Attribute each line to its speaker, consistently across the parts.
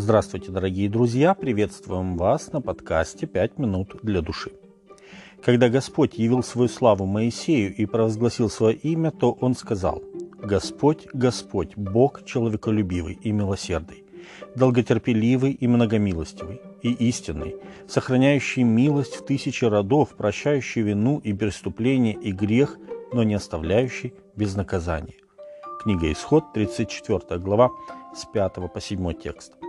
Speaker 1: Здравствуйте, дорогие друзья! Приветствуем вас на подкасте «Пять минут для души». Когда Господь явил свою славу Моисею и провозгласил свое имя, то он сказал «Господь, Господь, Бог человеколюбивый и милосердный, долготерпеливый и многомилостивый, и истинный, сохраняющий милость в тысячи родов, прощающий вину и преступление и грех, но не оставляющий без наказания». Книга Исход, 34 глава, с 5 по 7 текст.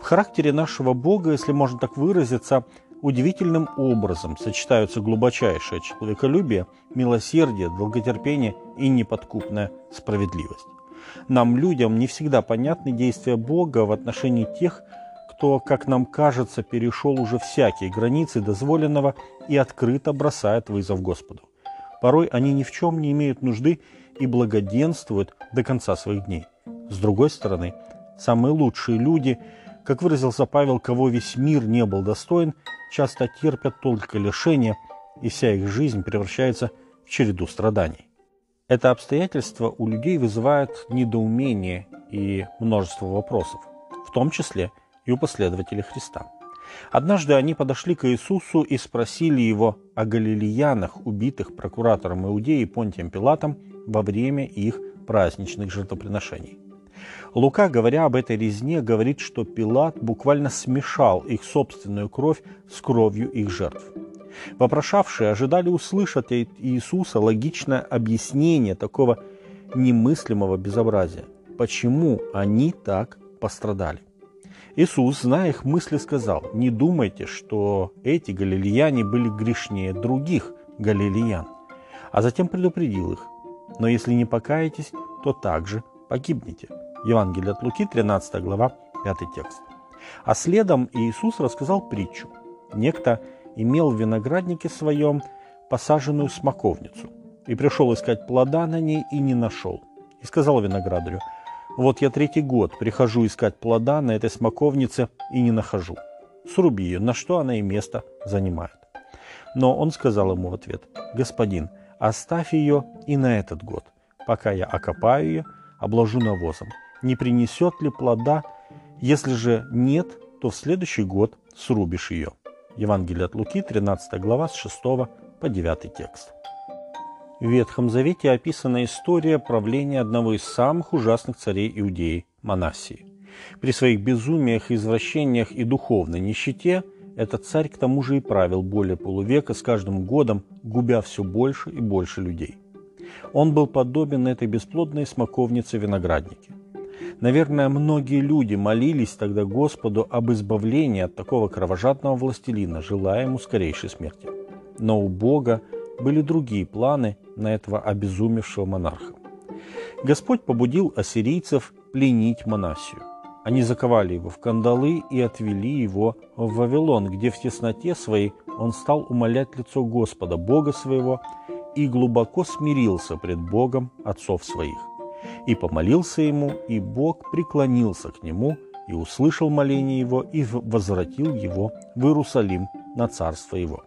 Speaker 1: В характере нашего Бога, если можно так выразиться, удивительным образом сочетаются глубочайшее человеколюбие, милосердие, долготерпение и неподкупная справедливость. Нам, людям, не всегда понятны действия Бога в отношении тех, кто, как нам кажется, перешел уже всякие границы дозволенного и открыто бросает вызов Господу. Порой они ни в чем не имеют нужды и благоденствуют до конца своих дней. С другой стороны, самые лучшие люди – как выразился Павел, кого весь мир не был достоин, часто терпят только лишения, и вся их жизнь превращается в череду страданий. Это обстоятельство у людей вызывает недоумение и множество вопросов, в том числе и у последователей Христа. Однажды они подошли к Иисусу и спросили его о галилеянах, убитых прокуратором Иудеи Понтием Пилатом во время их праздничных жертвоприношений. Лука, говоря об этой резне, говорит, что Пилат буквально смешал их собственную кровь с кровью их жертв. Вопрошавшие ожидали услышать от Иисуса логичное объяснение такого немыслимого безобразия. Почему они так пострадали? Иисус, зная их мысли, сказал, не думайте, что эти галилеяне были грешнее других галилеян. А затем предупредил их, но если не покаетесь, то также погибнете. Евангелие от Луки, 13 глава, 5 текст. А следом Иисус рассказал притчу. Некто имел в винограднике своем посаженную смоковницу и пришел искать плода на ней и не нашел. И сказал виноградарю, вот я третий год прихожу искать плода на этой смоковнице и не нахожу. Сруби ее, на что она и место занимает. Но он сказал ему в ответ, господин, оставь ее и на этот год, пока я окопаю ее, обложу навозом не принесет ли плода, если же нет, то в следующий год срубишь ее. Евангелие от Луки, 13 глава, с 6 по 9 текст. В Ветхом Завете описана история правления одного из самых ужасных царей Иудеи – Манасии. При своих безумиях, извращениях и духовной нищете этот царь к тому же и правил более полувека с каждым годом, губя все больше и больше людей. Он был подобен этой бесплодной смоковнице винограднике. Наверное, многие люди молились тогда Господу об избавлении от такого кровожадного властелина, желая ему скорейшей смерти. Но у Бога были другие планы на этого обезумевшего монарха. Господь побудил ассирийцев пленить Манасию. Они заковали его в кандалы и отвели его в Вавилон, где в тесноте своей он стал умолять лицо Господа, Бога своего, и глубоко смирился пред Богом отцов своих. И помолился ему, и Бог преклонился к нему, и услышал моление его, и возвратил его в Иерусалим на царство его.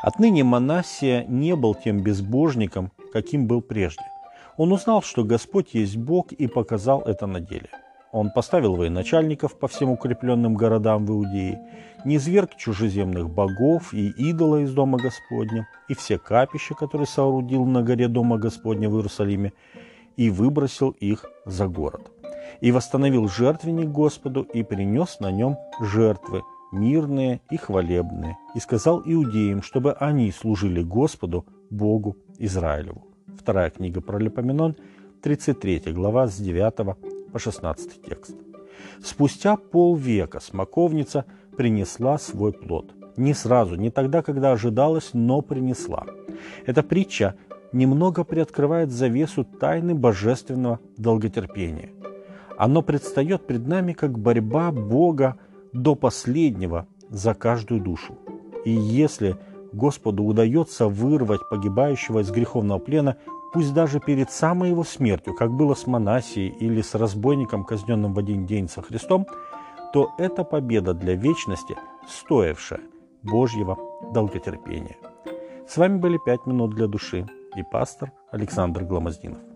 Speaker 1: Отныне Манасия не был тем безбожником, каким был прежде. Он узнал, что Господь есть Бог, и показал это на деле. Он поставил военачальников по всем укрепленным городам в Иудее, низверг чужеземных богов и идола из Дома Господня, и все капища, которые соорудил на горе Дома Господня в Иерусалиме, и выбросил их за город. И восстановил жертвенник Господу и принес на нем жертвы, мирные и хвалебные, и сказал иудеям, чтобы они служили Господу, Богу Израилеву. Вторая книга про Лепоменон, 33 глава с 9 по 16 текст. Спустя полвека смоковница принесла свой плод. Не сразу, не тогда, когда ожидалось, но принесла. Эта притча немного приоткрывает завесу тайны божественного долготерпения. Оно предстает пред нами как борьба Бога до последнего за каждую душу. И если Господу удается вырвать погибающего из греховного плена, пусть даже перед самой его смертью, как было с Манасией или с разбойником, казненным в один день со Христом, то это победа для вечности, стоившая Божьего долготерпения. С вами были «Пять минут для души» и пастор Александр Гломоздинов.